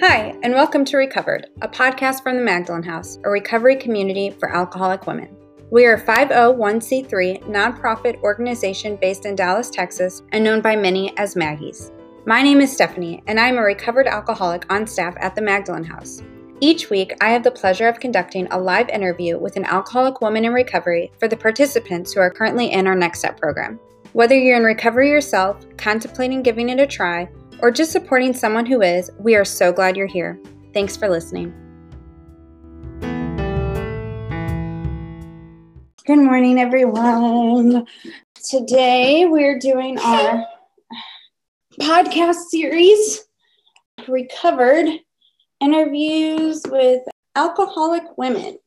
Hi, and welcome to Recovered, a podcast from the Magdalen House, a recovery community for alcoholic women. We are a 501c3 nonprofit organization based in Dallas, Texas, and known by many as Maggies. My name is Stephanie, and I am a recovered alcoholic on staff at the Magdalen House. Each week, I have the pleasure of conducting a live interview with an alcoholic woman in recovery for the participants who are currently in our Next Step program. Whether you're in recovery yourself, contemplating giving it a try, or just supporting someone who is, we are so glad you're here. Thanks for listening. Good morning, everyone. Today we're doing our podcast series, Recovered Interviews with Alcoholic Women.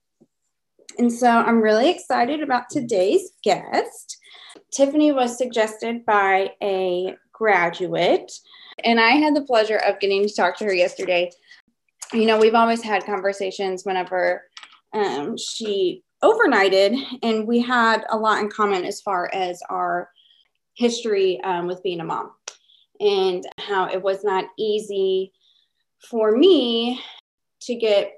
And so I'm really excited about today's guest. Tiffani was suggested by a graduate and I had the pleasure of getting to talk to her yesterday. You know, we've always had conversations whenever um, she overnighted, and we had a lot in common as far as our history um, with being a mom and how it was not easy for me to get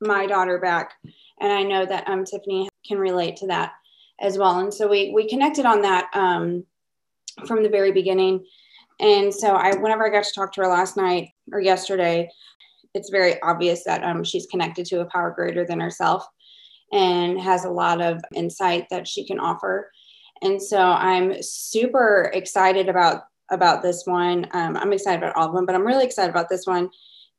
my daughter back. And I know that um, Tiffani can relate to that as well. And so we, we connected on that um, from the very beginning. And so I, whenever I got to talk to her last night or yesterday, it's very obvious that um, she's connected to a power greater than herself and has a lot of insight that she can offer. And so I'm super excited about about this one. Um, I'm excited about all of them, but I'm really excited about this one.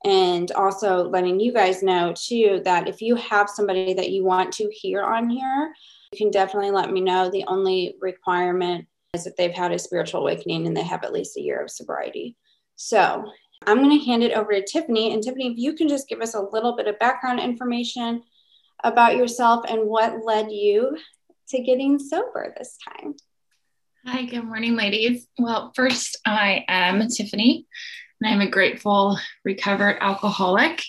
And also letting you guys know too that if you have somebody that you want to hear on here, you can definitely let me know. The only requirement is that they've had a spiritual awakening and they have at least a year of sobriety. So I'm going to hand it over to Tiffani. And Tiffani, if you can just give us a little bit of background information about yourself and what led you to getting sober this time. Hi, good morning, ladies. Well, first, I am Tiffani, and I'm a grateful, recovered alcoholic.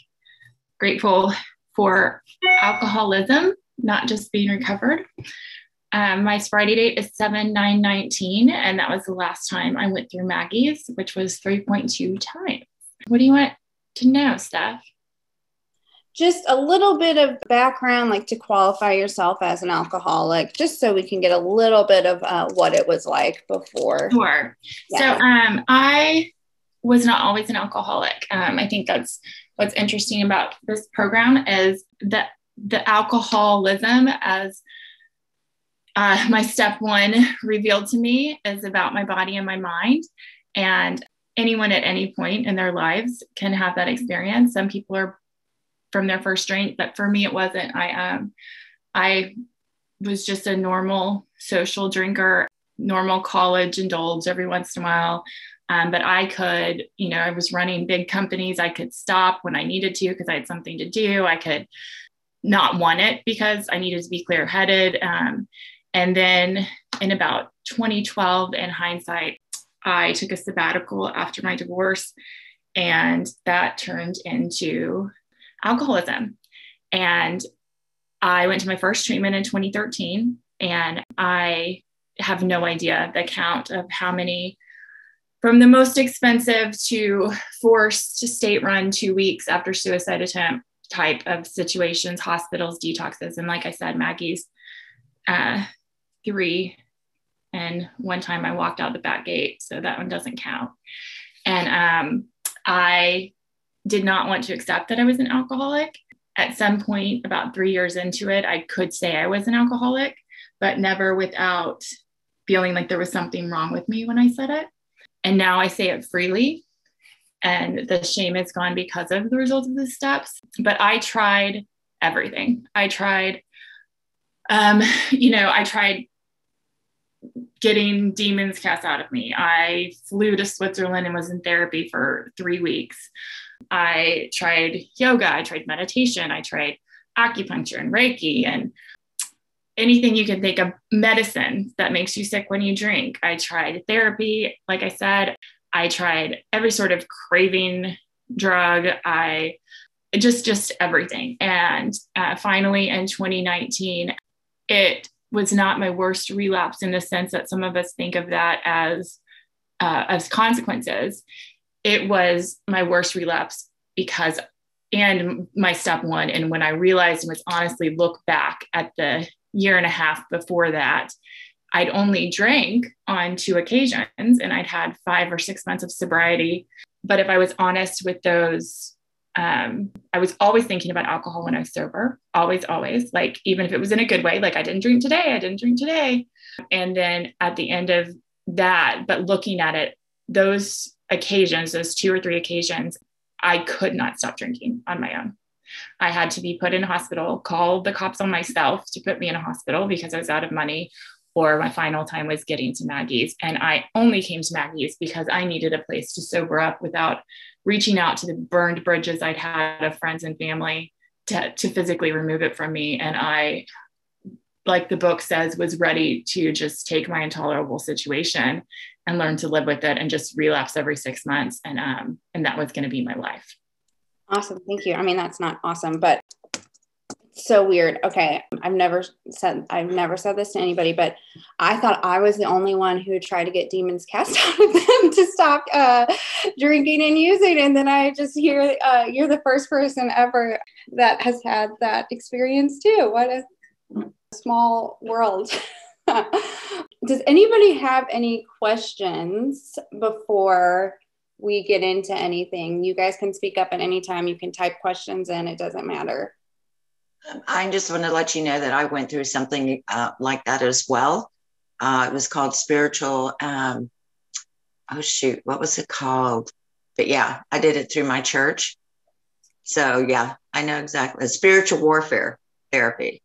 Grateful for alcoholism, not just being recovered. Um, my sobriety date is 7 9 19, and that was the last time I went through Maggie's, which was 3.2 times. What do you want to know, Steph? Just a little bit of background, like to qualify yourself as an alcoholic, just so we can get a little bit of uh, what it was like before. Sure. Yeah. So, um, I was not always an alcoholic. Um, I think that's what's interesting about this program is that the alcoholism as uh, my step one revealed to me is about my body and my mind. And anyone at any point in their lives can have that experience. Some people are from their first drink, but for me, it wasn't. I, um, I was just a normal social drinker, normal college indulge every once in a while. Um, but I could, you know, I was running big companies. I could stop when I needed to because I had something to do. I could not want it because I needed to be clear headed. Um, and then in about 2012, in hindsight, I took a sabbatical after my divorce, and that turned into alcoholism. And I went to my first treatment in 2013, and I have no idea the count of how many, from the most expensive to forced state run two weeks after suicide attempt type of situations, hospitals, detoxes. And like I said, Maggie's uh, three. And one time I walked out the back gate, so that one doesn't count. And um, I did not want to accept that I was an alcoholic. At some point, about three years into it, I could say I was an alcoholic, but never without feeling like there was something wrong with me when I said it. And now I say it freely. And the shame is gone because of the results of the steps. But I tried everything. I tried, um, you know, I tried getting demons cast out of me. I flew to Switzerland and was in therapy for three weeks. I tried yoga, I tried meditation, I tried acupuncture and Reiki and anything you can think of, medicine that makes you sick when you drink. I tried therapy. Like I said, I tried every sort of craving drug. I just, just everything. And uh, finally in 2019, it was not my worst relapse in the sense that some of us think of that as uh, as consequences. It was my worst relapse because and my step one and when i realized and was honestly look back at the year and a half before that i'd only drank on two occasions and i'd had five or six months of sobriety but if i was honest with those um, I was always thinking about alcohol when I was sober, always, always. Like, even if it was in a good way, like I didn't drink today, I didn't drink today. And then at the end of that, but looking at it, those occasions, those two or three occasions, I could not stop drinking on my own. I had to be put in hospital, call the cops on myself to put me in a hospital because I was out of money, or my final time was getting to Maggie's. And I only came to Maggie's because I needed a place to sober up without reaching out to the burned bridges I'd had of friends and family to, to physically remove it from me. And I, like the book says, was ready to just take my intolerable situation and learn to live with it and just relapse every six months. And um, and that was going to be my life. Awesome. Thank you. I mean, that's not awesome, but so weird. Okay, I've never said I've never said this to anybody, but I thought I was the only one who tried to get demons cast out of them to stop uh, drinking and using, and then I just hear uh, you're the first person ever that has had that experience too. What a small world. Does anybody have any questions before we get into anything? You guys can speak up at any time. You can type questions in. It doesn't matter. I just want to let you know that I went through something uh, like that as well. Uh, it was called spiritual. Um, oh shoot, what was it called? But yeah, I did it through my church. So yeah, I know exactly spiritual warfare therapy.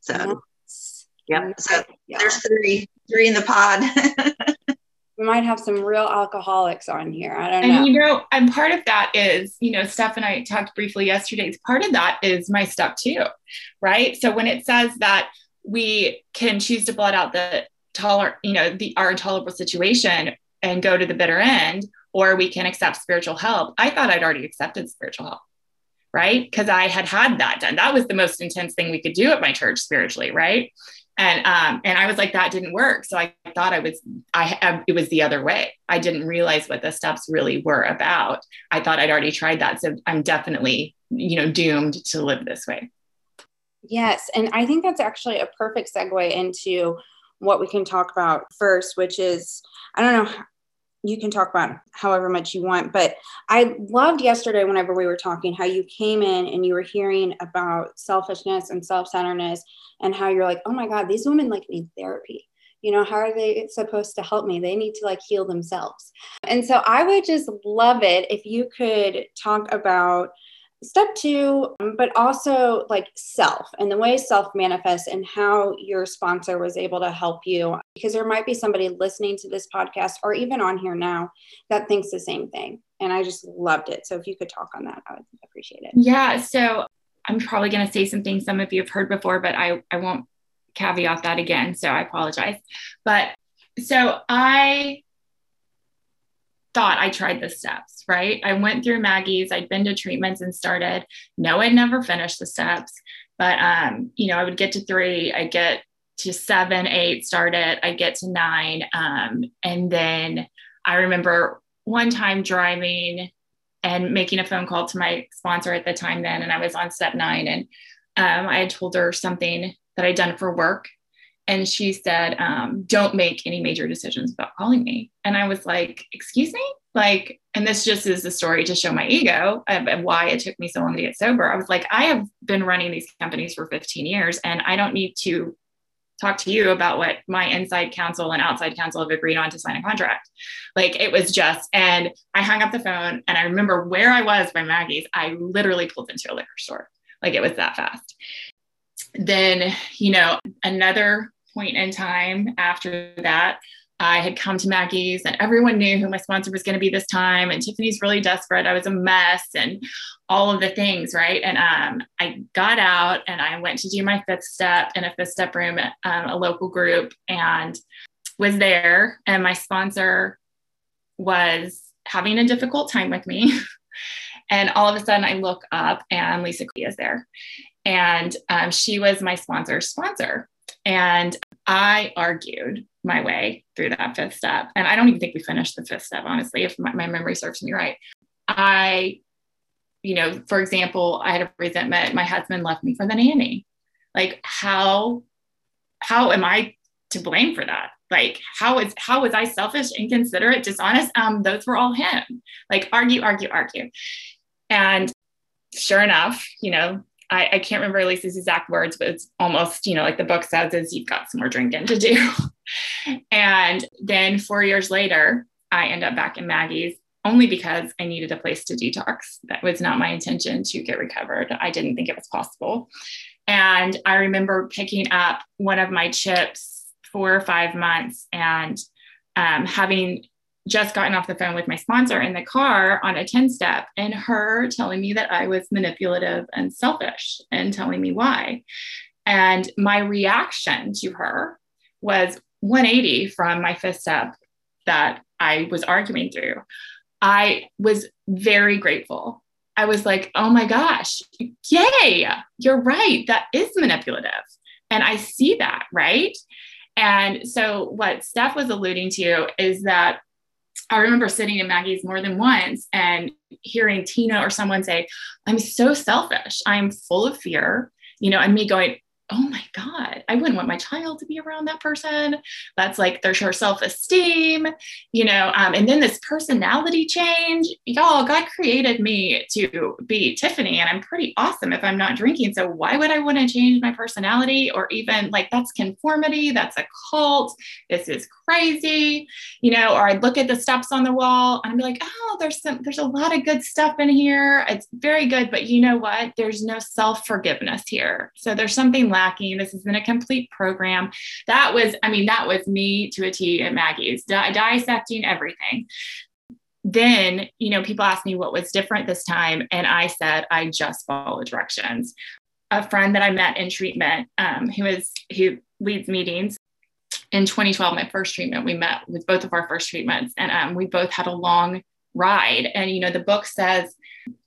So yes. yep. So yeah. there's three, three in the pod. we might have some real alcoholics on here. I don't and, know. You know, and part of that is, you know, Steph and I talked briefly yesterday. Part of that is my step two, right? So when it says that we can choose to blot out the toler, you know, the our intolerable situation and go to the bitter end, or we can accept spiritual help. I thought I'd already accepted spiritual help right? Because I had had that done. That was the most intense thing we could do at my church spiritually, right? And um, and I was like, that didn't work. So I thought I was, I, I it was the other way. I didn't realize what the steps really were about. I thought I'd already tried that, so I'm definitely, you know, doomed to live this way. Yes, and I think that's actually a perfect segue into what we can talk about first, which is I don't know you can talk about however much you want but i loved yesterday whenever we were talking how you came in and you were hearing about selfishness and self-centeredness and how you're like oh my god these women like need therapy. You know how are they supposed to help me? They need to like heal themselves. And so i would just love it if you could talk about step two, but also like self and the way self manifests and how your sponsor was able to help you. Because there might be somebody listening to this podcast or even on here now that thinks the same thing. And I just loved it. So if you could talk on that, I would appreciate it. Yeah. So I'm probably going to say something some of you have heard before, but I, I won't caveat that again. So I apologize. But so I thought I tried the steps, right? I went through Maggie's, I'd been to treatments and started. No, I'd never finished the steps, but um, you know, I would get to three, I get to seven, eight, started, I get to nine. Um, and then I remember one time driving and making a phone call to my sponsor at the time then, and I was on step nine, and um, I had told her something that I'd done for work and she said, um, "Don't make any major decisions about calling me." And I was like, "Excuse me." Like, and this just is a story to show my ego and why it took me so long to get sober. I was like, I have been running these companies for 15 years, and I don't need to talk to you about what my inside counsel and outside counsel have agreed on to sign a contract. Like it was just, and I hung up the phone and I remember where I was by Maggie's. I literally pulled into a liquor store. Like it was that fast. Then, you know, another point in time after that, I had come to Maggie's and everyone knew who my sponsor was going to be this time. And Tiffani's really desperate. I was a mess and all of the things, right? And um, I got out and I went to do my fifth step in a fifth step room at um, a local group and was there. And my sponsor was having a difficult time with me. and all of a sudden I look up and Lisa Klee is there. And um, she was my sponsor's sponsor. And I argued my way through that fifth step. And I don't even think we finished the fifth step, honestly, if my, my memory serves me right. I you know, for example, I had a resentment, my husband left me for the nanny. Like, how, how am I to blame for that? Like, how is how was I selfish, inconsiderate, dishonest? Um, those were all him. Like, argue, argue, argue. And sure enough, you know, I, I can't remember Lisa's exact words, but it's almost, you know, like the book says, is you've got some more drinking to do. and then four years later, I end up back in Maggie's only because I needed a place to detox. That was not my intention to get recovered. I didn't think it was possible. And I remember picking up one of my chips four or five months and um, having just gotten off the phone with my sponsor in the car on a 10 step and her telling me that I was manipulative and selfish and telling me why. And my reaction to her was 180 from my fifth step that I was arguing through. I was very grateful. I was like, oh my gosh, yay, you're right. That is manipulative. And I see that, right? And so, what Steph was alluding to is that I remember sitting in Maggie's more than once and hearing Tina or someone say, I'm so selfish. I'm full of fear, you know, and me going, oh my God, I wouldn't want my child to be around that person. That's like there's her self esteem, you know. Um, and then this personality change. Y'all, God created me to be Tiffani, and I'm pretty awesome if I'm not drinking. So why would I want to change my personality or even like that's conformity? That's a cult. This is crazy, you know. Or I'd look at the steps on the wall and I'd be like, oh, there's some, there's a lot of good stuff in here. It's very good, but you know what? There's no self forgiveness here. So there's something lacking. This isn't a complete program. That was, I mean, that was me to a T at Maggie's, di- dissecting everything. Then, you know, people asked me what was different this time. And I said, I just follow directions. A friend that I met in treatment, um, who is, who leads meetings, in 2012, my first treatment, we met with both of our first treatments, and um, we both had a long ride. And, you know, the book says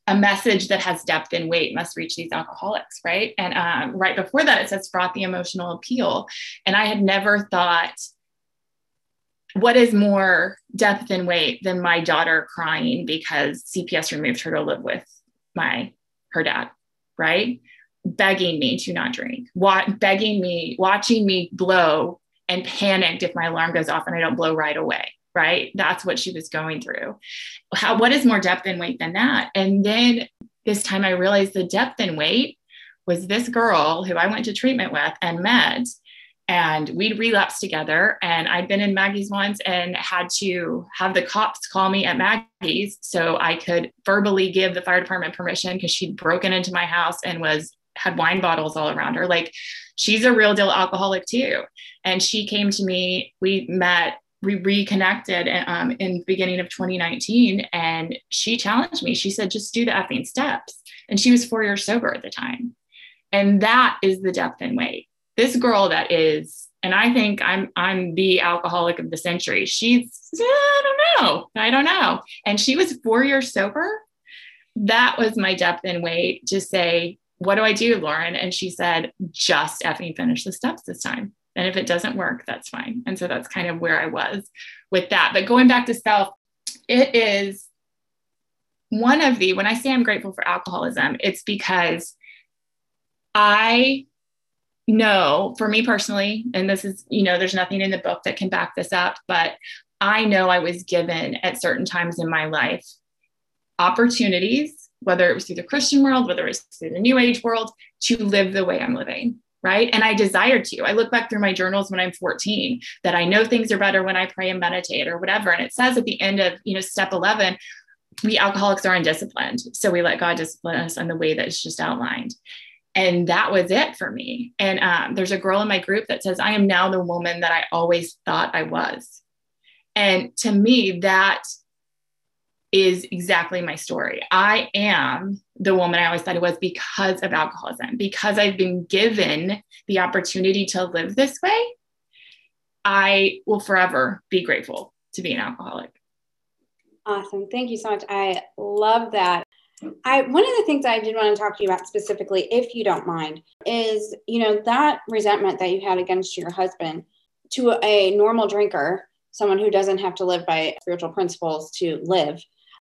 a message that has depth and weight must reach these alcoholics, right? And um, right before that, it says fraught the emotional appeal. And I had never thought, what is more depth and weight than my daughter crying because CPS removed her to live with my her dad, right? Begging me to not drink, wa- begging me, watching me blow and panicked if my alarm goes off and I don't blow right away right? That's what she was going through. How what is more depth and weight than that? And then this time I realized the depth and weight was this girl who I went to treatment with and met. And we'd relapsed together. And I'd been in Maggie's once and had to have the cops call me at Maggie's so I could verbally give the fire department permission because she'd broken into my house and was had wine bottles all around her. Like she's a real deal alcoholic too. And she came to me, we met we reconnected um, in the beginning of 2019 and she challenged me. She said just do the effing steps. And she was four years sober at the time. And that is the depth and weight. This girl that is and i think i'm i'm the alcoholic of the century. She's i don't know. I don't know. And she was four years sober. That was my depth and weight to say what do i do lauren? And she said just effing finish the steps this time and if it doesn't work, that's fine. And so that's kind of where I was with that. But going back to self, it is one of the, when I say I'm grateful for alcoholism, it's because I know for me personally, and this is, you know, there's nothing in the book that can back this up, but I know I was given at certain times in my life opportunities, whether it was through the Christian world, whether it was through the New Age world, to live the way I'm living right? And I desired to. I look back through my journals when I'm 14 that I know things are better when I pray and meditate or whatever. And it says at the end of, you know, step 11, we alcoholics are undisciplined. So we let God discipline us in the way that is just outlined. And that was it for me. And um, there's a girl in my group that says, I am now the woman that I always thought I was. And to me, that is exactly my story. I am the woman I always thought I was because of alcoholism, because I've been given the opportunity to live this way. I will forever be grateful to be an alcoholic. Awesome. Thank you so much. I love that. I one of the things I did want to talk to you about specifically, if you don't mind, is you know that resentment that you had against your husband to a normal drinker, someone who doesn't have to live by spiritual principles to live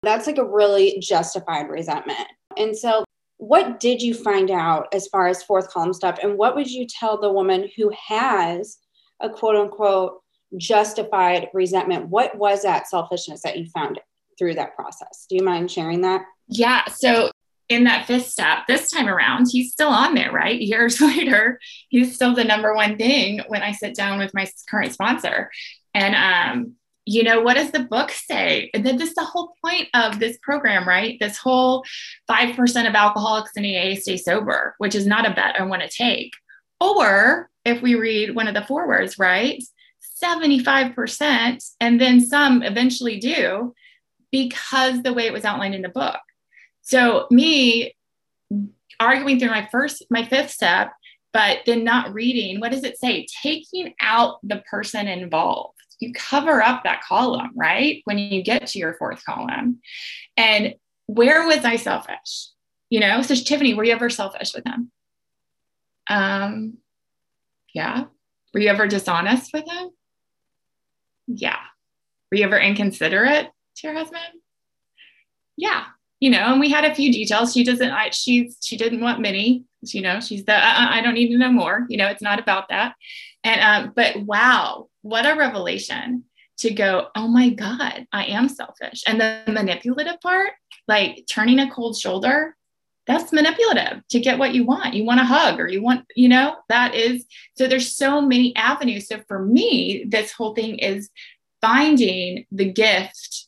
that's like a really justified resentment. And so, what did you find out as far as fourth column stuff? And what would you tell the woman who has a quote unquote justified resentment? What was that selfishness that you found through that process? Do you mind sharing that? Yeah. So, in that fifth step, this time around, he's still on there, right? Years later, he's still the number one thing when I sit down with my current sponsor. And um, you know, what does the book say? And then this is the whole point of this program, right? This whole 5% of alcoholics in AA stay sober, which is not a bet I want to take. Or if we read one of the forewords, right? 75%, and then some eventually do because the way it was outlined in the book. So me arguing through my first, my fifth step, but then not reading, what does it say? Taking out the person involved you cover up that column, right? When you get to your fourth column. And where was I selfish? You know, so Tiffani, were you ever selfish with him? Um, yeah. Were you ever dishonest with him? Yeah. Were you ever inconsiderate to your husband? Yeah. You know, and we had a few details. She doesn't, I, she's, she didn't want many, you know, she's the, I, I don't need to know more. You know, it's not about that. And, um, but wow, what a revelation to go, oh my God, I am selfish. And the manipulative part, like turning a cold shoulder, that's manipulative to get what you want. You want a hug or you want, you know, that is so there's so many avenues. So for me, this whole thing is finding the gift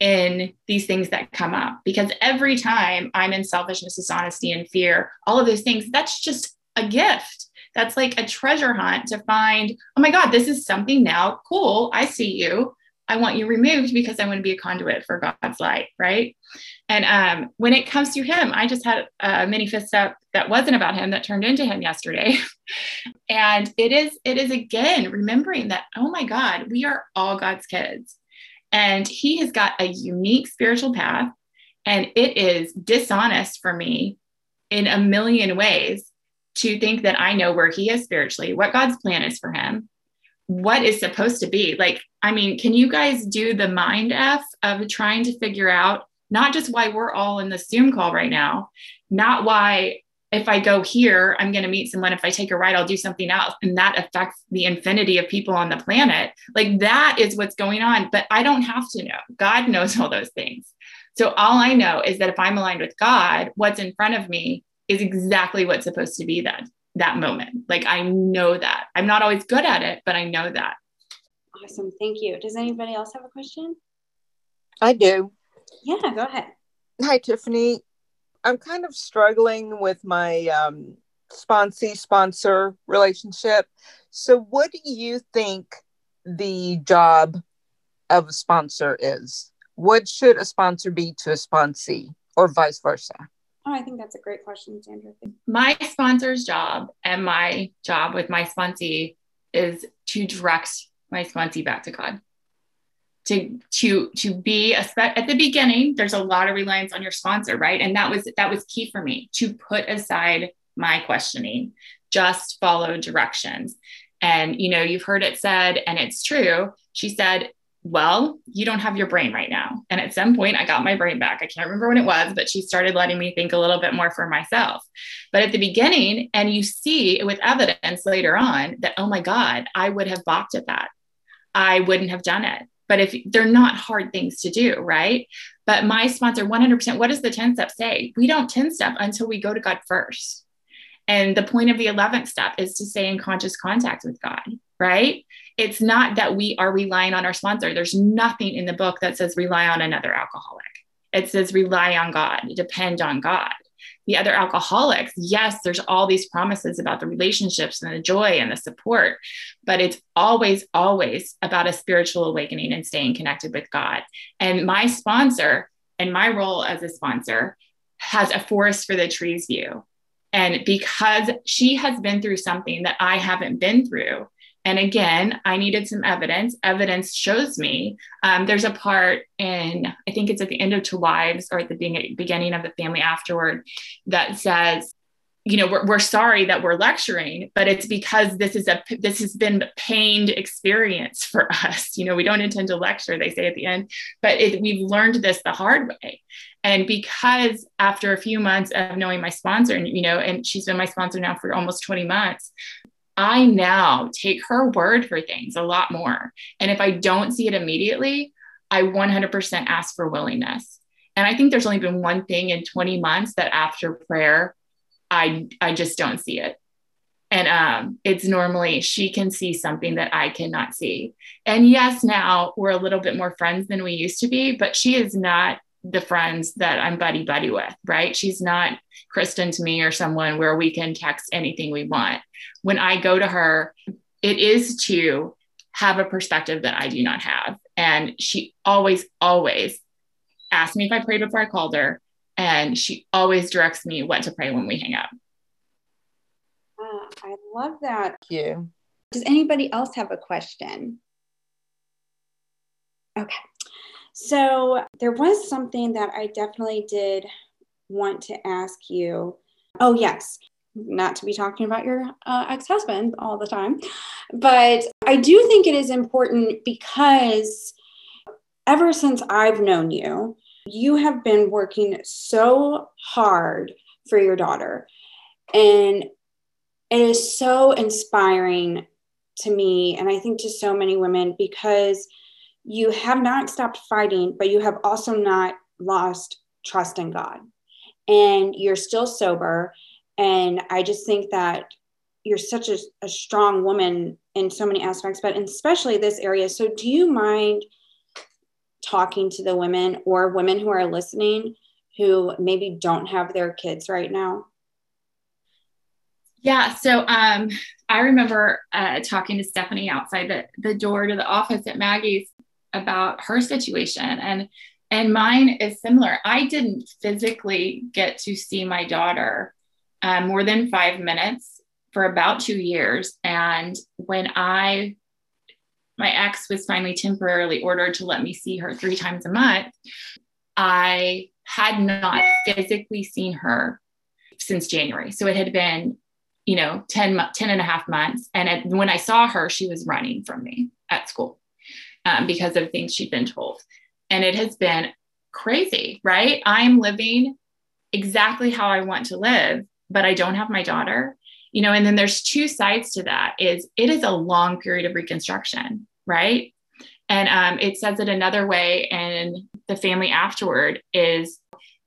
in these things that come up because every time I'm in selfishness, dishonesty, and fear, all of those things, that's just a gift that's like a treasure hunt to find, oh my God, this is something now cool. I see you. I want you removed because I want to be a conduit for God's light, right? And um, when it comes to him, I just had a mini fist up that wasn't about him that turned into him yesterday. and it is, it is again remembering that, oh my God, we are all God's kids. And he has got a unique spiritual path. And it is dishonest for me in a million ways to think that I know where he is spiritually, what God's plan is for him, what is supposed to be. Like, I mean, can you guys do the mind F of trying to figure out not just why we're all in the Zoom call right now, not why if I go here, I'm going to meet someone. If I take a ride, I'll do something else. And that affects the infinity of people on the planet. Like that is what's going on. But I don't have to know. God knows all those things. So all I know is that if I'm aligned with God, what's in front of me is exactly what's supposed to be that that moment. Like I know that. I'm not always good at it, but I know that. Awesome. Thank you. Does anybody else have a question? I do. Yeah, go ahead. Hi, Tiffani. I'm kind of struggling with my um, sponsee sponsor relationship. So, what do you think the job of a sponsor is? What should a sponsor be to a sponsee, or vice versa? Oh, I think that's a great question, Sandra. My sponsor's job and my job with my sponsee is to direct my sponsee back to God. To to to be a spe- at the beginning, there's a lot of reliance on your sponsor, right? And that was that was key for me to put aside my questioning, just follow directions. And you know, you've heard it said, and it's true. She said, well, you don't have your brain right now. And at some point, I got my brain back. I can't remember when it was, but she started letting me think a little bit more for myself. But at the beginning, and you see with evidence later on that, oh my God, I would have balked at that. I wouldn't have done it. But if they're not hard things to do, right? But my sponsor, 100%, what does the 10 step say? We don't 10 step until we go to God first. And the point of the 11th step is to stay in conscious contact with God, right? It's not that we are relying on our sponsor. There's nothing in the book that says rely on another alcoholic. It says rely on God, depend on God. The other alcoholics, yes, there's all these promises about the relationships and the joy and the support, but it's always, always about a spiritual awakening and staying connected with God. And my sponsor and my role as a sponsor has a forest for the trees view. And because she has been through something that I haven't been through, and again, I needed some evidence. Evidence shows me um, there's a part in, I think it's at the end of To Wives or at the beginning of the family afterward that says, you know we're, we're sorry that we're lecturing but it's because this is a this has been a pained experience for us you know we don't intend to lecture they say at the end but it, we've learned this the hard way and because after a few months of knowing my sponsor and you know and she's been my sponsor now for almost 20 months i now take her word for things a lot more and if i don't see it immediately i 100% ask for willingness and i think there's only been one thing in 20 months that after prayer I I just don't see it. And um, it's normally she can see something that I cannot see. And yes, now we're a little bit more friends than we used to be, but she is not the friends that I'm buddy buddy with, right? She's not Kristen to me or someone where we can text anything we want. When I go to her, it is to have a perspective that I do not have. And she always, always asked me if I prayed before I called her and she always directs me what to pray when we hang out. Uh, I love that. Thank you. Does anybody else have a question? Okay. So there was something that I definitely did want to ask you. Oh, yes. Not to be talking about your uh, ex husband all the time, but I do think it is important because ever since I've known you, you have been working so hard for your daughter. And it is so inspiring to me, and I think to so many women, because you have not stopped fighting, but you have also not lost trust in God. And you're still sober. And I just think that you're such a, a strong woman in so many aspects, but especially this area. So, do you mind? talking to the women or women who are listening who maybe don't have their kids right now? Yeah. So um, I remember uh, talking to Stephanie outside the, the door to the office at Maggie's about her situation. And and mine is similar. I didn't physically get to see my daughter uh, more than five minutes for about two years. And when I my ex was finally temporarily ordered to let me see her three times a month, I had not physically seen her since January. So it had been, you know, 10, 10 and a half months. And when I saw her, she was running from me at school um, because of things she'd been told. And it has been crazy, right? I'm living exactly how I want to live, but I don't have my daughter you know and then there's two sides to that is it is a long period of reconstruction right and um, it says it another way and the family afterward is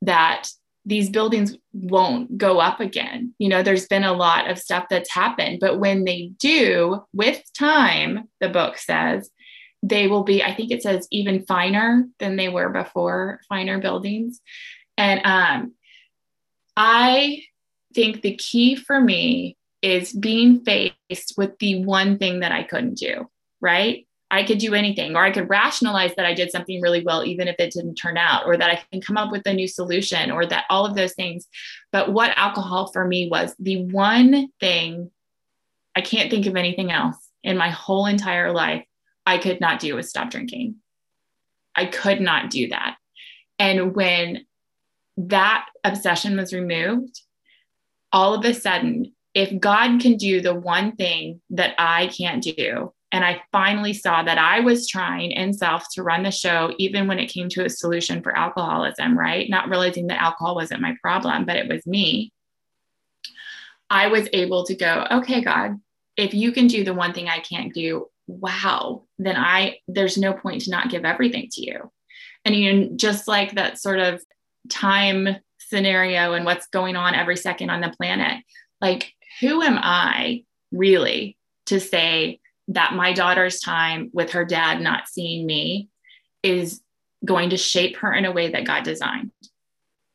that these buildings won't go up again you know there's been a lot of stuff that's happened but when they do with time the book says they will be i think it says even finer than they were before finer buildings and um, i think the key for me is being faced with the one thing that I couldn't do, right? I could do anything, or I could rationalize that I did something really well, even if it didn't turn out, or that I can come up with a new solution, or that all of those things. But what alcohol for me was the one thing I can't think of anything else in my whole entire life I could not do was stop drinking. I could not do that. And when that obsession was removed, all of a sudden if God can do the one thing that I can't do, and I finally saw that I was trying in self to run the show, even when it came to a solution for alcoholism, right? Not realizing that alcohol wasn't my problem, but it was me. I was able to go, okay, God, if you can do the one thing I can't do, wow, then I, there's no point to not give everything to you. And you just like that sort of time scenario and what's going on every second on the planet, like who am I really to say that my daughter's time with her dad not seeing me is going to shape her in a way that God designed?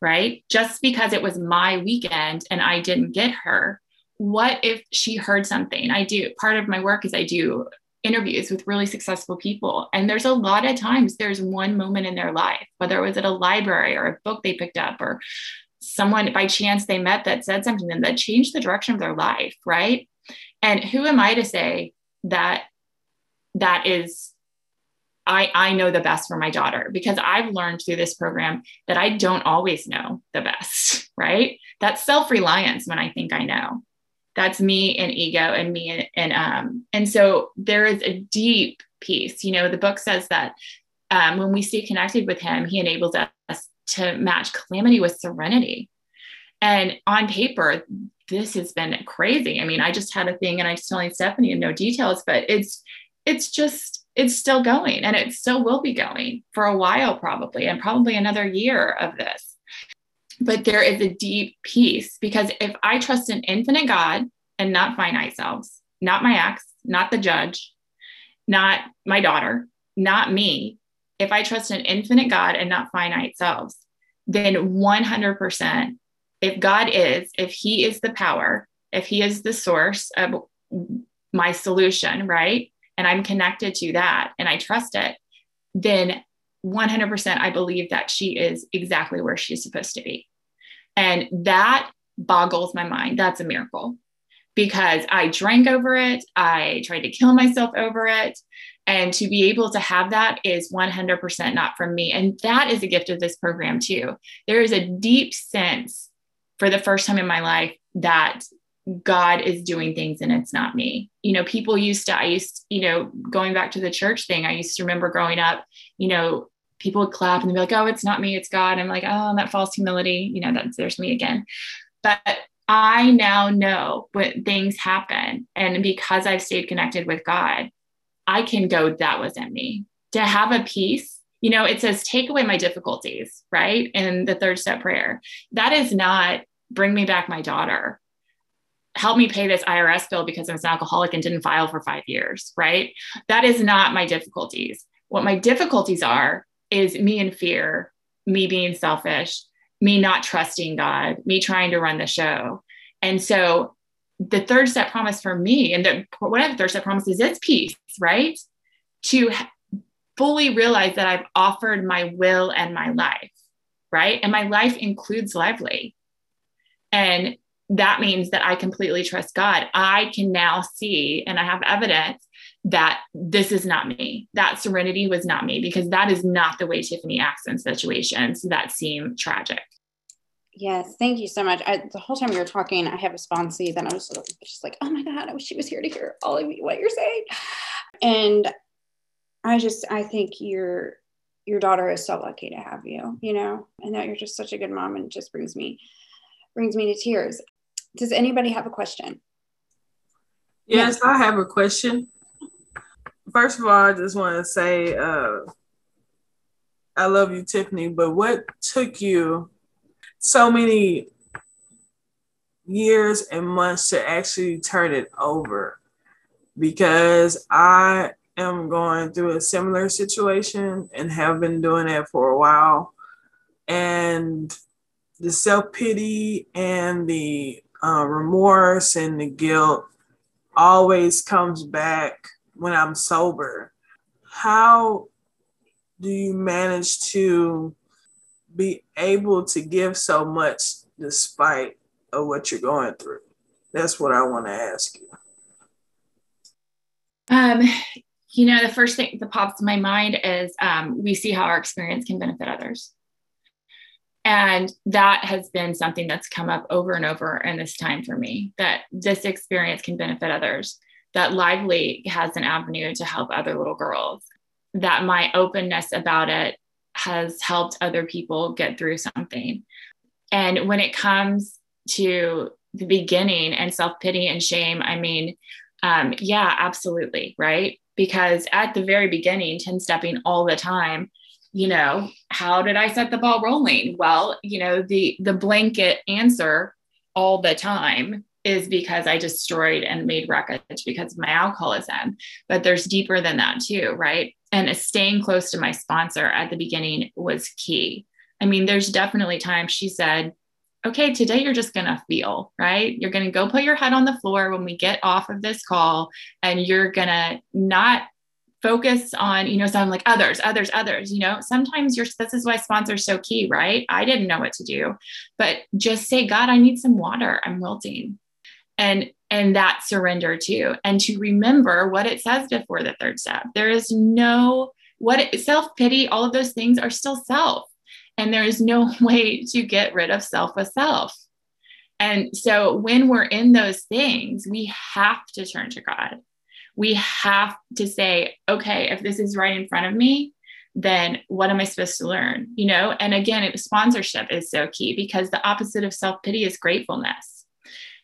Right? Just because it was my weekend and I didn't get her, what if she heard something? I do part of my work is I do interviews with really successful people. And there's a lot of times there's one moment in their life, whether it was at a library or a book they picked up or someone by chance they met that said something that changed the direction of their life, right? And who am I to say that that is I I know the best for my daughter because I've learned through this program that I don't always know the best, right? That's self reliance when I think I know. That's me and ego and me and, and um and so there is a deep peace. You know, the book says that um, when we stay connected with Him, He enables us to match calamity with serenity. And on paper, this has been crazy. I mean, I just had a thing and I just telling Stephanie in no details, but it's it's just it's still going and it still will be going for a while probably and probably another year of this. But there is a deep peace because if I trust an infinite God and not finite selves, not my ex, not the judge, not my daughter, not me, if I trust an infinite God and not finite selves, then 100%, if God is, if He is the power, if He is the source of my solution, right? And I'm connected to that and I trust it, then 100% I believe that she is exactly where she's supposed to be. And that boggles my mind. That's a miracle because I drank over it. I tried to kill myself over it. And to be able to have that is 100% not from me. And that is a gift of this program, too. There is a deep sense for the first time in my life that God is doing things and it's not me. You know, people used to, I used, you know, going back to the church thing, I used to remember growing up, you know, people would clap and they'd be like, oh, it's not me, it's God. I'm like, oh, that false humility, you know, that's there's me again. But I now know when things happen. And because I've stayed connected with God, I can go, that wasn't me. To have a peace, you know, it says, take away my difficulties, right? In the third step prayer. That is not bring me back my daughter. Help me pay this IRS bill because I was an alcoholic and didn't file for five years, right? That is not my difficulties. What my difficulties are is me in fear, me being selfish, me not trusting God, me trying to run the show. And so the third step promise for me, and the, the third step promise is it's peace, right? To fully realize that I've offered my will and my life, right? And my life includes lively. And that means that I completely trust God. I can now see, and I have evidence that this is not me. That serenity was not me because that is not the way Tiffani acts in situations that seem tragic. Yes, thank you so much. I, the whole time you were talking, I have a sponsee that I was just like, oh my God, I wish she was here to hear all of you, what you're saying. And I just, I think your your daughter is so lucky to have you, you know, and that you're just such a good mom and it just brings me brings me to tears. Does anybody have a question? Yes, I have a question. First of all, I just want to say uh, I love you, Tiffani, but what took you so many years and months to actually turn it over because I am going through a similar situation and have been doing that for a while. And the self pity and the uh, remorse and the guilt always comes back when I'm sober. How do you manage to be able to give so much despite of what you're going through? That's what I want to ask you. Um, you know, the first thing that pops in my mind is um, we see how our experience can benefit others. And that has been something that's come up over and over in this time for me that this experience can benefit others, that Lively has an avenue to help other little girls, that my openness about it has helped other people get through something. And when it comes to the beginning and self pity and shame, I mean, um, yeah, absolutely, right? Because at the very beginning, 10 stepping all the time, you know, how did I set the ball rolling? Well, you know, the the blanket answer all the time is because I destroyed and made wreckage because of my alcoholism. But there's deeper than that too, right? And staying close to my sponsor at the beginning was key. I mean, there's definitely times she said, okay, today you're just going to feel, right? You're going to go put your head on the floor when we get off of this call, and you're going to not focus on, you know, something like others, others, others. You know, sometimes you're, this is why sponsors so key, right? I didn't know what to do, but just say, God, I need some water. I'm wilting and and that surrender too and to remember what it says before the third step there is no what self pity all of those things are still self And there is no way to get rid of self with self. And so when we're in those things, we have to turn to God. We have to say, okay, if this is right in front of me, then what am I supposed to learn? You know, and again, it, sponsorship is so key because the opposite of self pity is gratefulness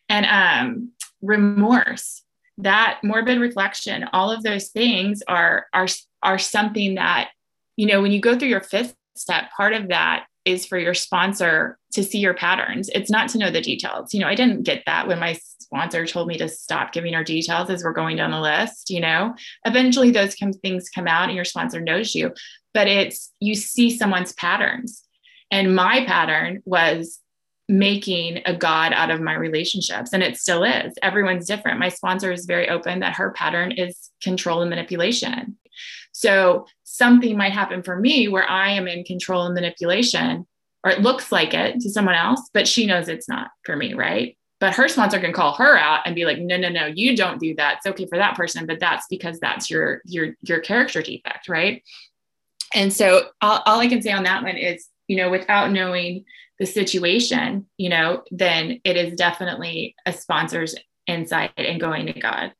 and um, remorse. That morbid reflection, all of those things are are are something that you know when you go through your fifth step. Part of that is for your sponsor to see your patterns. It's not to know the details. You know, I didn't get that when my sponsor told me to stop giving her details as we're going down the list. You know, eventually those come, things come out and your sponsor knows you, but it's you see someone's patterns. And my pattern was making a god out of my relationships and it still is everyone's different my sponsor is very open that her pattern is control and manipulation so something might happen for me where I am in control and manipulation, or it looks like it to someone else, but she knows it's not for me, right? But her sponsor can call her out and be like, no, no, no, you don't do that. It's okay for that person, but that's because that's your your your character defect, right? And so all, all I can say on that one is, you know, without knowing the situation, you know, then it is definitely a sponsor's insight and going to God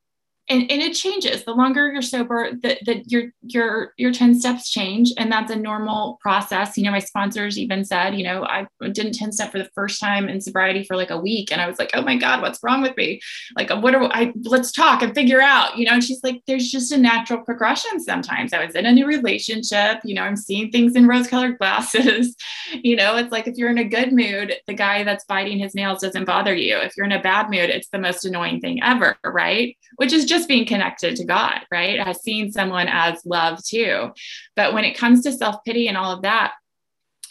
and, and it changes. The longer you're sober that your your your 10 steps change and that's a normal process. You know my sponsors even said you know i didn't 10 step for the first time in sobriety for like a week and i was like oh my god what's wrong with me? Like what are i let's talk and figure out you know and she's like there's just a natural progression sometimes. I was in a new relationship you know i'm seeing things in rose colored glasses you know it's like if you're in a good mood the guy that's biting his nails doesn't bother you. If you're in a bad mood it's the most annoying thing ever right? Which is just being connected to God, right? Has seen someone as love too. But when it comes to self pity and all of that,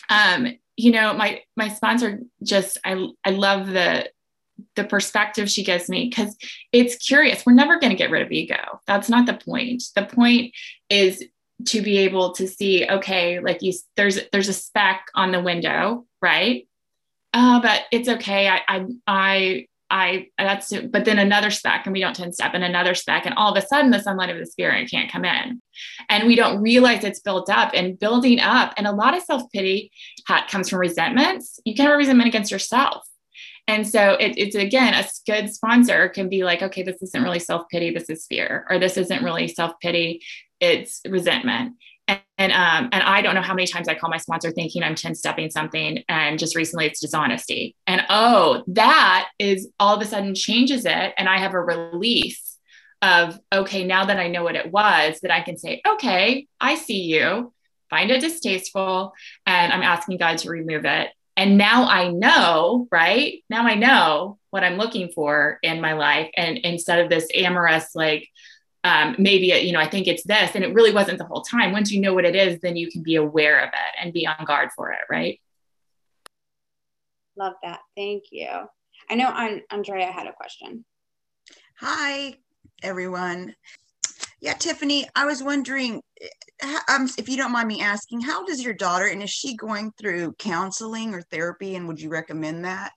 um, you know, my my sponsor just I I love the the perspective she gives me because it's curious. We're never going to get rid of ego. That's not the point. The point is to be able to see, okay, like you, there's there's a speck on the window, right? Uh, but it's okay. I I I I that's but then another speck and we don't 10 step and another speck and all of a sudden the sunlight of the spirit can't come in. And we don't realize it's built up and building up and a lot of self-pity comes from resentments. You can have resentment against yourself. And so it, it's again a good sponsor can be like okay this isn't really self-pity this is fear or this isn't really self-pity it's resentment and um, and I don't know how many times I call my sponsor thinking I'm 10 stepping something. And just recently it's dishonesty. And oh, that is all of a sudden changes it. And I have a release of, okay, now that I know what it was, that I can say, okay, I see you, find it distasteful, and I'm asking God to remove it. And now I know, right? Now I know what I'm looking for in my life. And instead of this amorous, like, um, maybe it, you know, I think it's this, and it really wasn't the whole time. Once you know what it is, then you can be aware of it and be on guard for it, right? Love that. Thank you. I know Andrea had a question. Hi, everyone. Yeah, Tiffani, I was wondering um, if you don't mind me asking, how does your daughter, and is she going through counseling or therapy, and would you recommend that?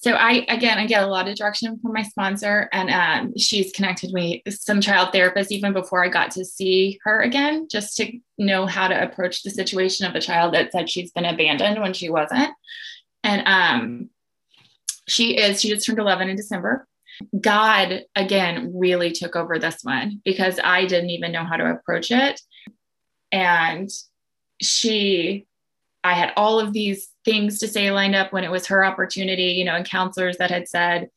So I again I get a lot of direction from my sponsor, and um, she's connected me some child therapists even before I got to see her again, just to know how to approach the situation of a child that said she's been abandoned when she wasn't. And um, she is she just turned 11 in December. God again really took over this one because I didn't even know how to approach it, and she I had all of these things to say lined up when it was her opportunity, you know, and counselors that had said,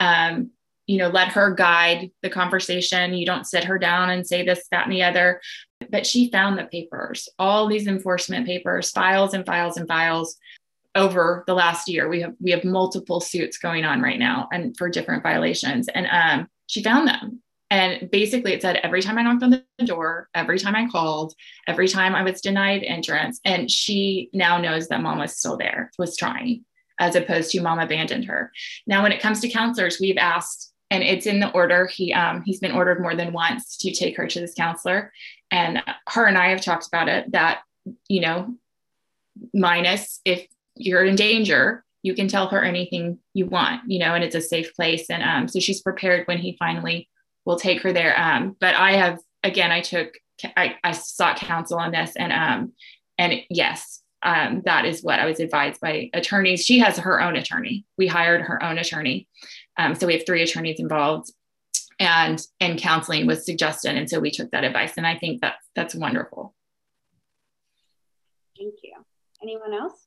um, you know, let her guide the conversation. You don't sit her down and say this, that, and the other. But she found the papers, all these enforcement papers, files and files and files over the last year. We have we have multiple suits going on right now and for different violations. And um, she found them and basically, it said every time I knocked on the door, every time I called, every time I was denied entrance. And she now knows that mom was still there, was trying, as opposed to mom abandoned her. Now, when it comes to counselors, we've asked, and it's in the order. He um, he's been ordered more than once to take her to this counselor, and her and I have talked about it. That you know, minus if you're in danger, you can tell her anything you want, you know, and it's a safe place. And um, so she's prepared when he finally will take her there. Um, but I have again, I took I, I sought counsel on this, and um, and yes, um, that is what I was advised by attorneys. She has her own attorney. We hired her own attorney. Um, so we have three attorneys involved and and counseling was suggested. And so we took that advice. And I think that's that's wonderful. Thank you. Anyone else?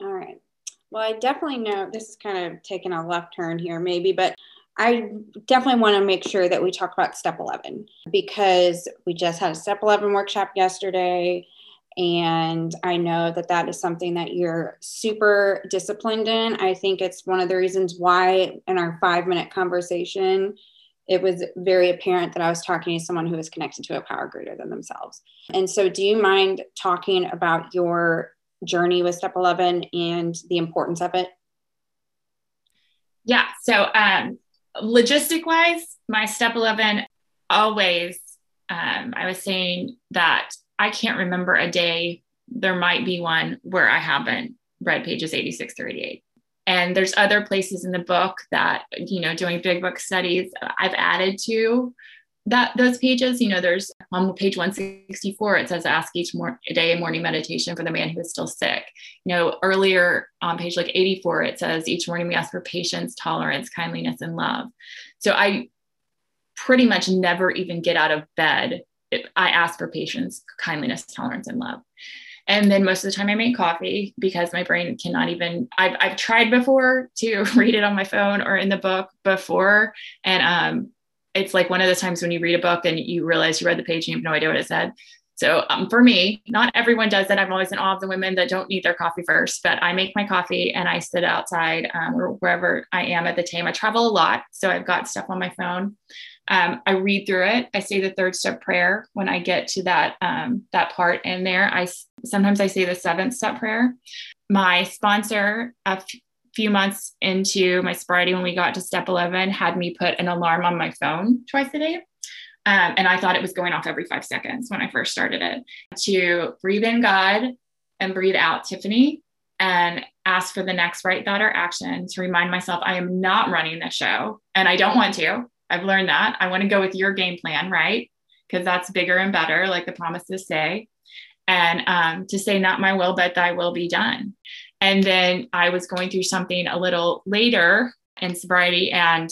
All right. Well, I definitely know this is kind of taking a left turn here, maybe, but I definitely want to make sure that we talk about step 11 because we just had a step 11 workshop yesterday. And I know that that is something that you're super disciplined in. I think it's one of the reasons why, in our five minute conversation, it was very apparent that I was talking to someone who was connected to a power greater than themselves. And so, do you mind talking about your journey with step 11 and the importance of it? Yeah. So, um, logistic wise, my step 11 always, um, I was saying that I can't remember a day, there might be one where I haven't read pages 86 through 88. And there's other places in the book that, you know, doing big book studies, I've added to that those pages you know there's on page 164 it says ask each day a morning meditation for the man who is still sick. You know earlier on page like 84 it says each morning we ask for patience tolerance kindliness and love. So i pretty much never even get out of bed i ask for patience kindliness tolerance and love. And then most of the time I make coffee because my brain cannot even, I've, I've tried before to read it on my phone or in the book before. And um, it's like one of the times when you read a book and you realize you read the page and you have no idea what it said. So um, for me, not everyone does that. I'm always in awe of the women that don't need their coffee first, but I make my coffee and I sit outside um, or wherever I am at the time. I travel a lot, so I've got stuff on my phone. Um, I read through it. I say the third step prayer when I get to that um, that part in there. I sometimes I say the seventh step prayer. My sponsor, a few months into my sobriety, when we got to step 11, had me put an alarm on my phone twice a day. Um, and I thought it was going off every five seconds when I first started it to breathe in God and breathe out Tiffani and ask for the next right thought or action to remind myself I am not running the show and I don't want to. I've learned that. I want to go with your game plan, right? Because that's bigger and better, like the promises say. And um, to say, not my will, but thy will be done. And then I was going through something a little later in sobriety, and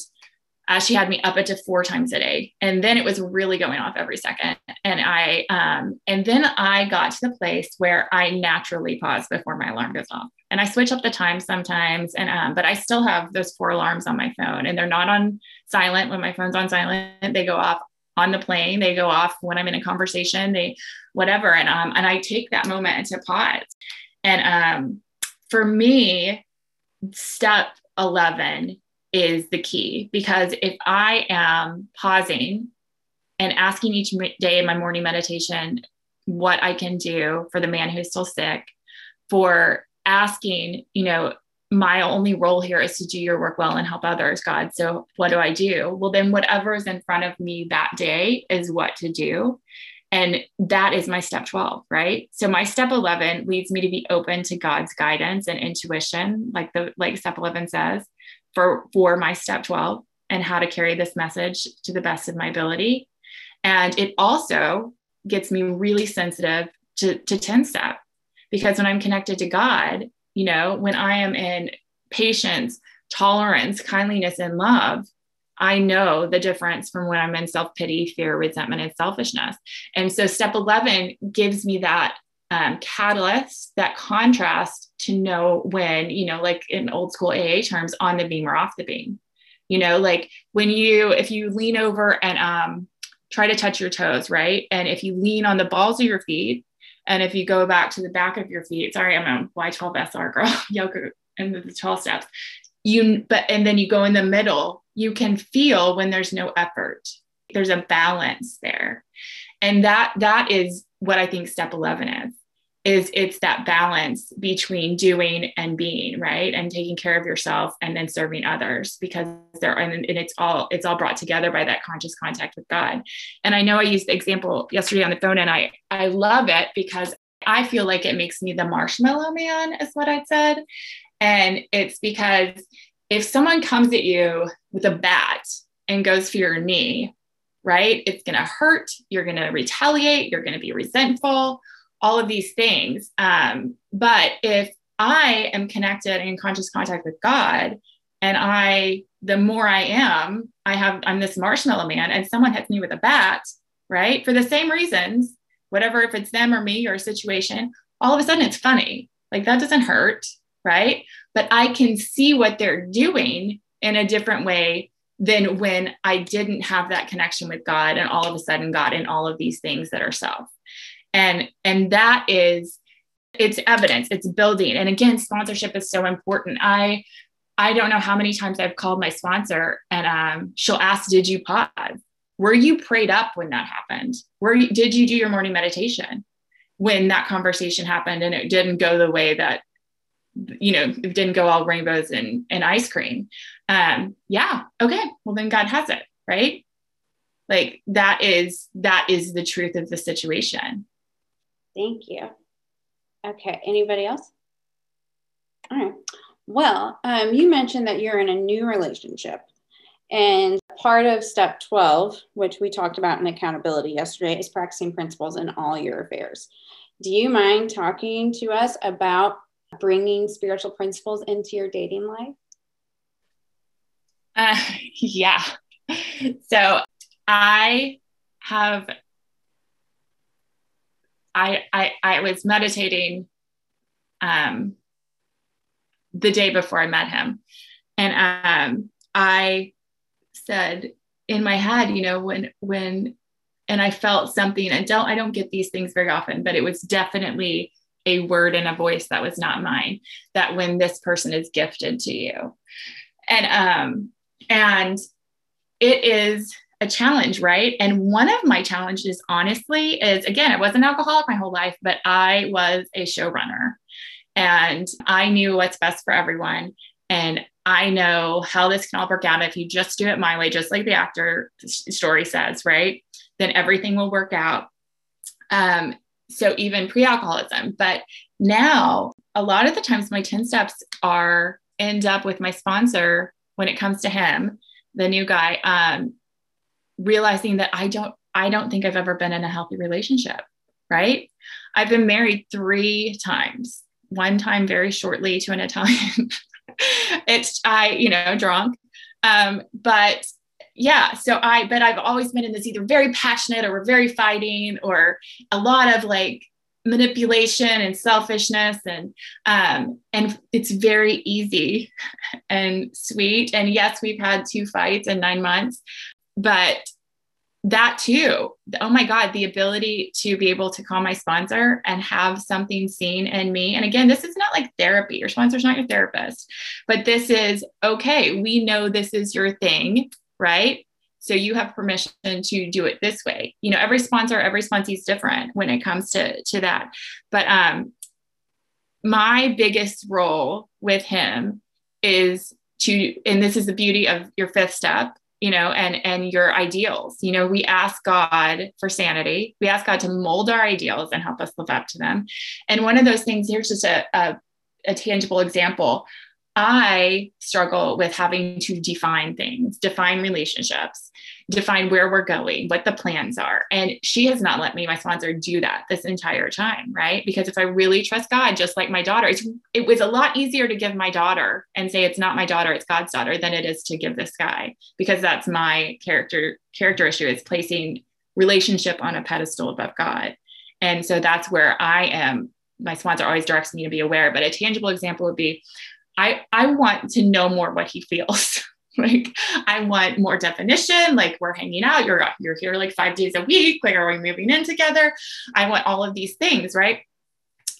uh, she had me up to four times a day. And then it was really going off every second. And I, um, and then I got to the place where I naturally pause before my alarm goes off. And I switch up the time sometimes, and um, but I still have those four alarms on my phone, and they're not on silent. When my phone's on silent, they go off on the plane. They go off when I'm in a conversation. They, whatever, and um, and I take that moment to pause. And um, for me, step 11 is the key because if I am pausing and asking each day in my morning meditation what I can do for the man who's still sick, for asking, you know, my only role here is to do your work well and help others, God. So what do I do? Well, then whatever is in front of me that day is what to do. And that is my step 12, right? So my step 11 leads me to be open to God's guidance and intuition, like the like step 11 says, for for my step 12 and how to carry this message to the best of my ability. And it also gets me really sensitive to, to 10 step because when I'm connected to God, you know, when I am in patience, tolerance, kindliness, and love, I know the difference from when I'm in self pity, fear, resentment, and selfishness. And so step 11 gives me that um, catalyst, that contrast to know when, you know, like in old school AA terms, on the beam or off the beam. You know, like when you, if you lean over and um, try to touch your toes, right? And if you lean on the balls of your feet, and if you go back to the back of your feet, sorry, I'm a Y12SR girl, yoga and the 12 steps, you, but, and then you go in the middle you can feel when there's no effort. There's a balance there. And that that is what i think step 11 is is it's that balance between doing and being right? And taking care of yourself and then serving others because there and, and it's all it's all brought together by that conscious contact with god. And i know i used the example yesterday on the phone and i i love it because i feel like it makes me the marshmallow man is what i said and it's because if someone comes at you with a bat and goes for your knee, right? It's going to hurt. You're going to retaliate. You're going to be resentful. all of these things. Um, but if I am connected in conscious contact with God, and I, the more I am, I have, I'm this marshmallow man, and someone hits me with a bat, right? For the same reasons, whatever, if it's them or me or a situation, all of a sudden it's funny. Like that doesn't hurt, right? But I can see what they're doing in a different way than when I didn't have that connection with God and all of a sudden got in all of these things that are self. And and that is it's evidence, it's building. And again, sponsorship is so important. I I don't know how many times I've called my sponsor and um, she'll ask, "Did you pause? Were you prayed up when that happened? You, did you do your morning meditation when that conversation happened and it didn't go the way that you know it didn't go all rainbows and, and ice cream um yeah okay well then god has it right like that is that is the truth of the situation Thank you. Okay, anybody else? All right. Well, um, you mentioned that you're in a new relationship. And part of step 12, which we talked about in accountability yesterday, is practicing principles in all your affairs. Do you mind talking to us about bringing spiritual principles into your dating life? Uh, yeah. So I have I, I, I was meditating um, the day before I met him. And um, I said in my head, you know, when, when, and I felt something and don't, I don't get these things very often, but it was definitely a word and a voice that was not mine, that when this person is gifted to you. And, um, and it is a challenge, right? And one of my challenges, honestly, is again, I was an alcoholic my whole life, but I was a showrunner and I knew what's best for everyone. And I know how this can all work out if you just do it my way, just like the actor story says, right? Then everything will work out. Um, so even pre-alcoholism, but now a lot of the times my 10 steps are end up with my sponsor when it comes to him, the new guy. Um, realizing that I don't I don't think I've ever been in a healthy relationship, right? I've been married 3 times. One time very shortly to an Italian. it's I, you know, drunk. Um, but yeah, so I but I've always been in this either very passionate or very fighting or a lot of like manipulation and selfishness and um and it's very easy and sweet. And yes we've had two fights in 9 months but that too oh my god the ability to be able to call my sponsor and have something seen in me. And again this is not like therapy. Your sponsor's not your therapist but this is okay we know this is your thing right? So you have permission to do it this way. You know every sponsor every sponsee is different when it comes to to that. But um my biggest role with him is to and this is the beauty of your fifth step you know and and your ideals. You know we ask god for sanity. We ask god to mold our ideals and help us live up to them. And one of those things here's just a, a, a tangible example I struggle with having to define things, define relationships, define where we're going, what the plans are. And she has not let me, my sponsor, do that this entire time, right? Because if I really trust God, just like my daughter, it was a lot easier to give my daughter and say it's not my daughter, it's God's daughter, than it is to give this guy, because that's my character character issue is placing relationship on a pedestal above God. And so that's where I am. My sponsor always directs me to be aware, but a tangible example would be I, I want to know more what he feels. like I want more definition. Like we're hanging out. You're you're here like five days a week. Like are we moving in together? I want all of these things, right?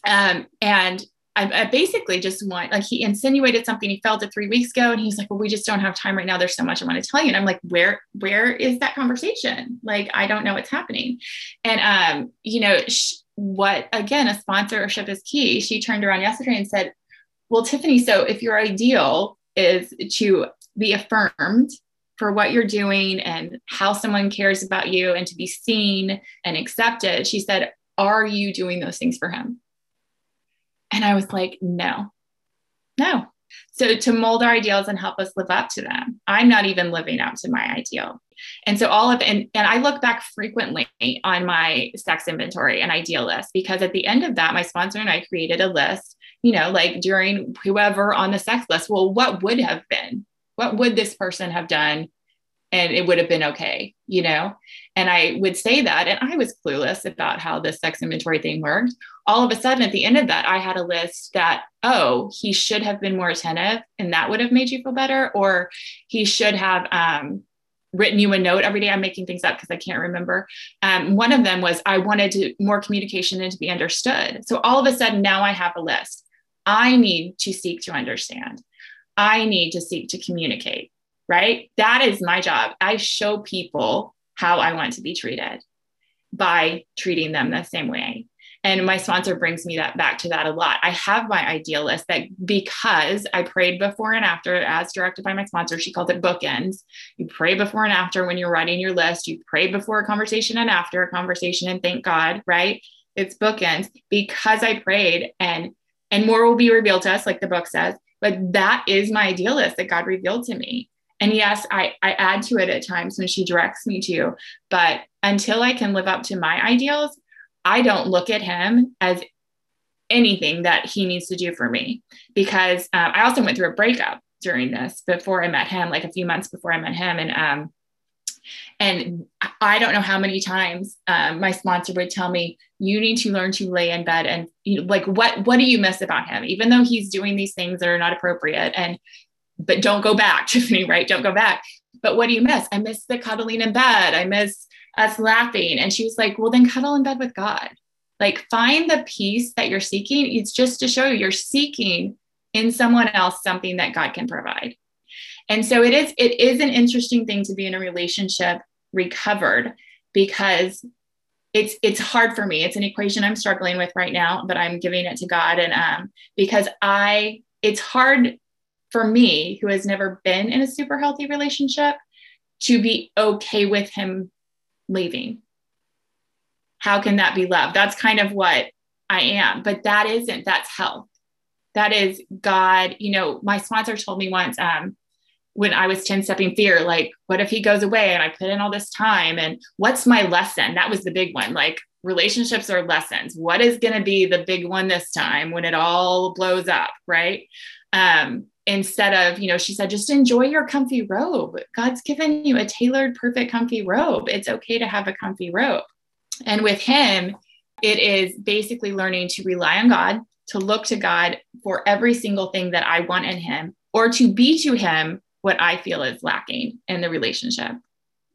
Um, and I, I, basically just want like he insinuated something he felt it three weeks ago, and he's like, "Well, we just don't have time right now. There's so much I want to tell you." And I'm like, "Where where is that conversation? Like I don't know what's happening." And um, you know. Sh- what again a sponsorship is key she turned around yesterday and said well, Tiffani, so if your ideal is to be affirmed for what you're doing and how someone cares about you and to be seen and accepted, she said, Are you doing those things for him? And I was like, No, no, So to mold our ideals and help us live up to them. I'm not even living up to my ideal. And so all of and and I look back frequently on my sex inventory and ideal list because at the end of that, my sponsor and I created a list, you know, like during whoever on the sex list, well, what would have been? What would this person have done and it would have been okay, you know? And I would say that. And I was clueless about how the sex inventory thing worked. All of a sudden, at the end of that, I had a list that, oh, he should have been more attentive and that would have made you feel better. Or he should have um, written you a note every day. I'm making things up because I can't remember. Um, one of them was I wanted to, more communication and to be understood. So all of a sudden, now I have a list. I need to seek to understand. I need to seek to communicate right? That is my job. I show people how I want to be treated by treating them the same way. And my sponsor brings me that back to that a lot. I have my ideal list that because I prayed before and after, as directed by my sponsor, she called it bookends. You pray before and after when you're writing your list. You pray before a conversation and after a conversation, and thank God, right? It's bookends because I prayed and and more will be revealed to us, like the book says. But that is my ideal list that God revealed to me. And yes, I, I add to it at times when she directs me to, but until I can live up to my ideals, I don't look at him as anything that he needs to do for me. Because um, I also went through a breakup during this before I met him, like a few months before I met him. And um, and I don't know how many times um, my sponsor would tell me, "You need to learn to lay in bed and you know, like what what do you miss about him? Even though he's doing these things that are not appropriate, and but don't go back, Tiffani, right? Don't go back. But what do you miss? I miss the cuddling in bed. I miss us laughing. And she was like, well, then cuddle in bed with God. Like find the peace that you're seeking. It's just to show you you're seeking in someone else something that God can provide. And so it is, it is an interesting thing to be in a relationship recovered because it's it's hard for me. It's an equation I'm struggling with right now, but I'm giving it to God. And um, because I it's hard for me, who has never been in a super healthy relationship, to be okay with him leaving. How can that be love? That's kind of what I am, but that isn't, that's health. That is God. You know, my sponsor told me once um, when I was 10 stepping fear, like, what if he goes away and I put in all this time? And what's my lesson? That was the big one. Like, relationships are lessons. What is going to be the big one this time when it all blows up? Right. Um, instead of, you know, she said, just enjoy your comfy robe. God's given you a tailored, perfect, comfy robe. It's okay to have a comfy robe. And with him, it is basically learning to rely on God, to look to God for every single thing that I want in him, or to be to him what I feel is lacking in the relationship.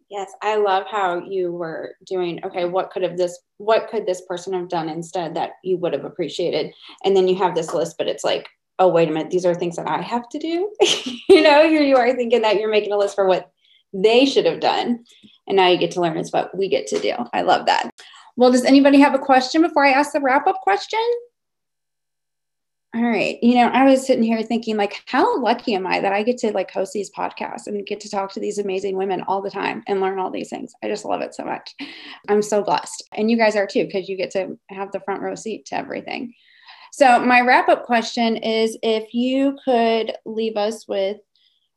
Yes, I love how you were doing. Okay, what could have this? What could this person have done instead that you would have appreciated? And then you have this list, but it's like oh wait a minute these are things that i have to do you know here you are thinking that you're making a list for what they should have done and now you get to learn it's what we get to do i love that well does anybody have a question before i ask the wrap up question all right. You know i was sitting here thinking like how lucky am i that i get to like host these podcasts and get to talk to these amazing women all the time and learn all these things. I just love it so much. I'm so blessed. And you guys are too because you get to have the front row seat to everything. So, my wrap up question is if you could leave us with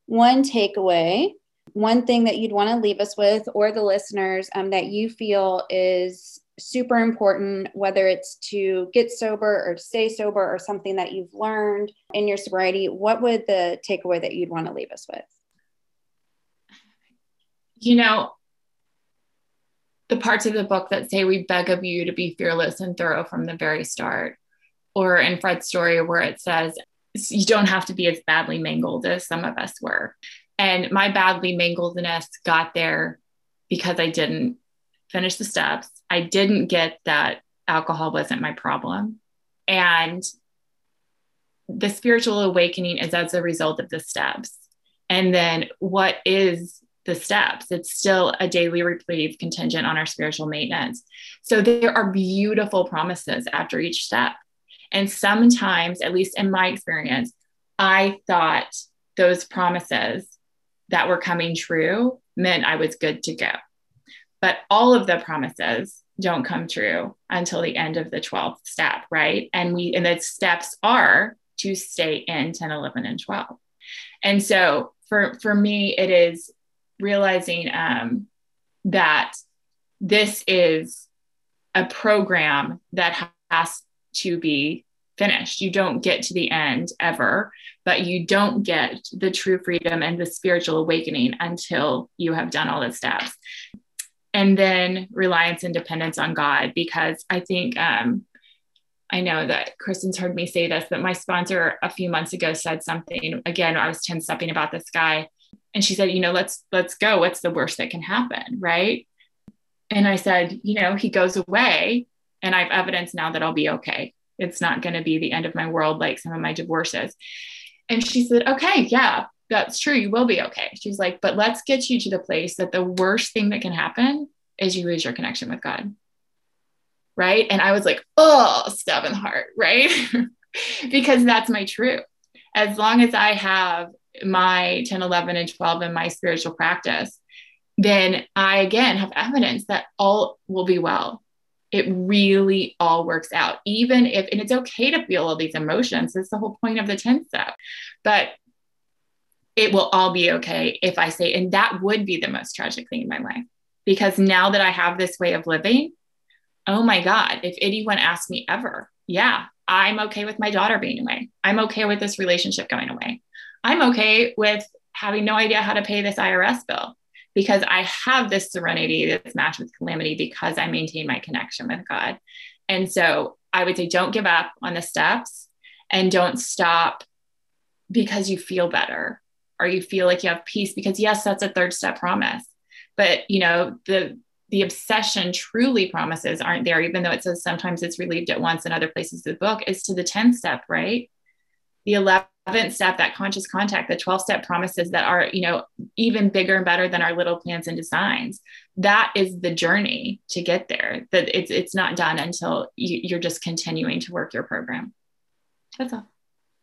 one takeaway, one thing that you'd want to leave us with, or the listeners um, that you feel is super important, whether it's to get sober or stay sober or something that you've learned in your sobriety, what would the takeaway that you'd want to leave us with? You know, the parts of the book that say we beg of you to be fearless and thorough from the very start or in Fred's story where it says you don't have to be as badly mangled as some of us were. And my badly mangledness got there because I didn't finish the steps. I didn't get that alcohol wasn't my problem. And the spiritual awakening is as a result of the steps. And then what is the steps? It's still a daily reprieve contingent on our spiritual maintenance. So there are beautiful promises after each step. And sometimes, at least in my experience, I thought those promises that were coming true meant I was good to go. But all of the promises don't come true until the end of the 12th step, right? And we and the steps are to stay in 10, 11, and 12. And so for, for me, it is realizing um, that this is a program that has to be finished. You don't get to the end ever, but you don't get the true freedom and the spiritual awakening until you have done all the steps. And then reliance and dependence on God, because I think um, I know that Kristen's heard me say this, but my sponsor a few months ago said something. Again, I was 10 stepping about this guy. And she said, you know, let's let's go. What's the worst that can happen? Right. And I said, you know, he goes away and I have evidence now that I'll be okay. It's not going to be the end of my world like some of my divorces. And she said, okay, yeah, that's true. You will be okay. She's like, but let's get you to the place that the worst thing that can happen is you lose your connection with God right? And I was like, oh, stab in the heart, right? because that's my truth. As long as I have my 10, 11, and 12 in my spiritual practice, then I again have evidence that all will be well. It really all works out, even if, and it's okay to feel all these emotions. That's the whole point of the 10 step. But it will all be okay if I say, and that would be the most tragic thing in my life. Because now that I have this way of living, oh my God, if anyone asks me ever, yeah, I'm okay with my daughter being away. I'm okay with this relationship going away. I'm okay with having no idea how to pay this IRS bill because I have this serenity that's matched with calamity because I maintain my connection with God. And so I would say don't give up on the steps and don't stop because you feel better or you feel like you have peace because yes that's a third step promise but you know the the obsession truly promises aren't there, even though it says sometimes it's relieved at once in other places of the book, is to the 10th step, right? The 11th step, that conscious contact, the 12th step promises that are, you know, even bigger and better than our little plans and designs. That is the journey to get there. That it's it's not done until you, you're just continuing to work your program. That's all.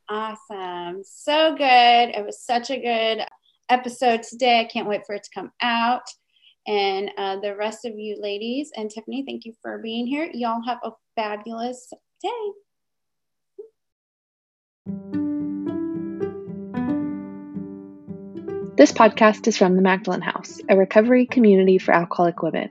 Awesome. So good. It was such a good episode today. I can't wait for it to come out. And uh, the rest of you ladies and Tiffani, thank you for being here. Y'all have a fabulous day. This podcast is from the Magdalen House, a recovery community for alcoholic women.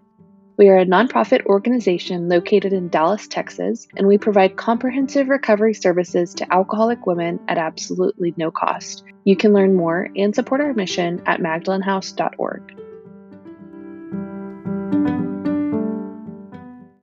We are a nonprofit organization located in Dallas, Texas, and we provide comprehensive recovery services to alcoholic women at absolutely no cost. You can learn more and support our mission at magdalenhouse.org.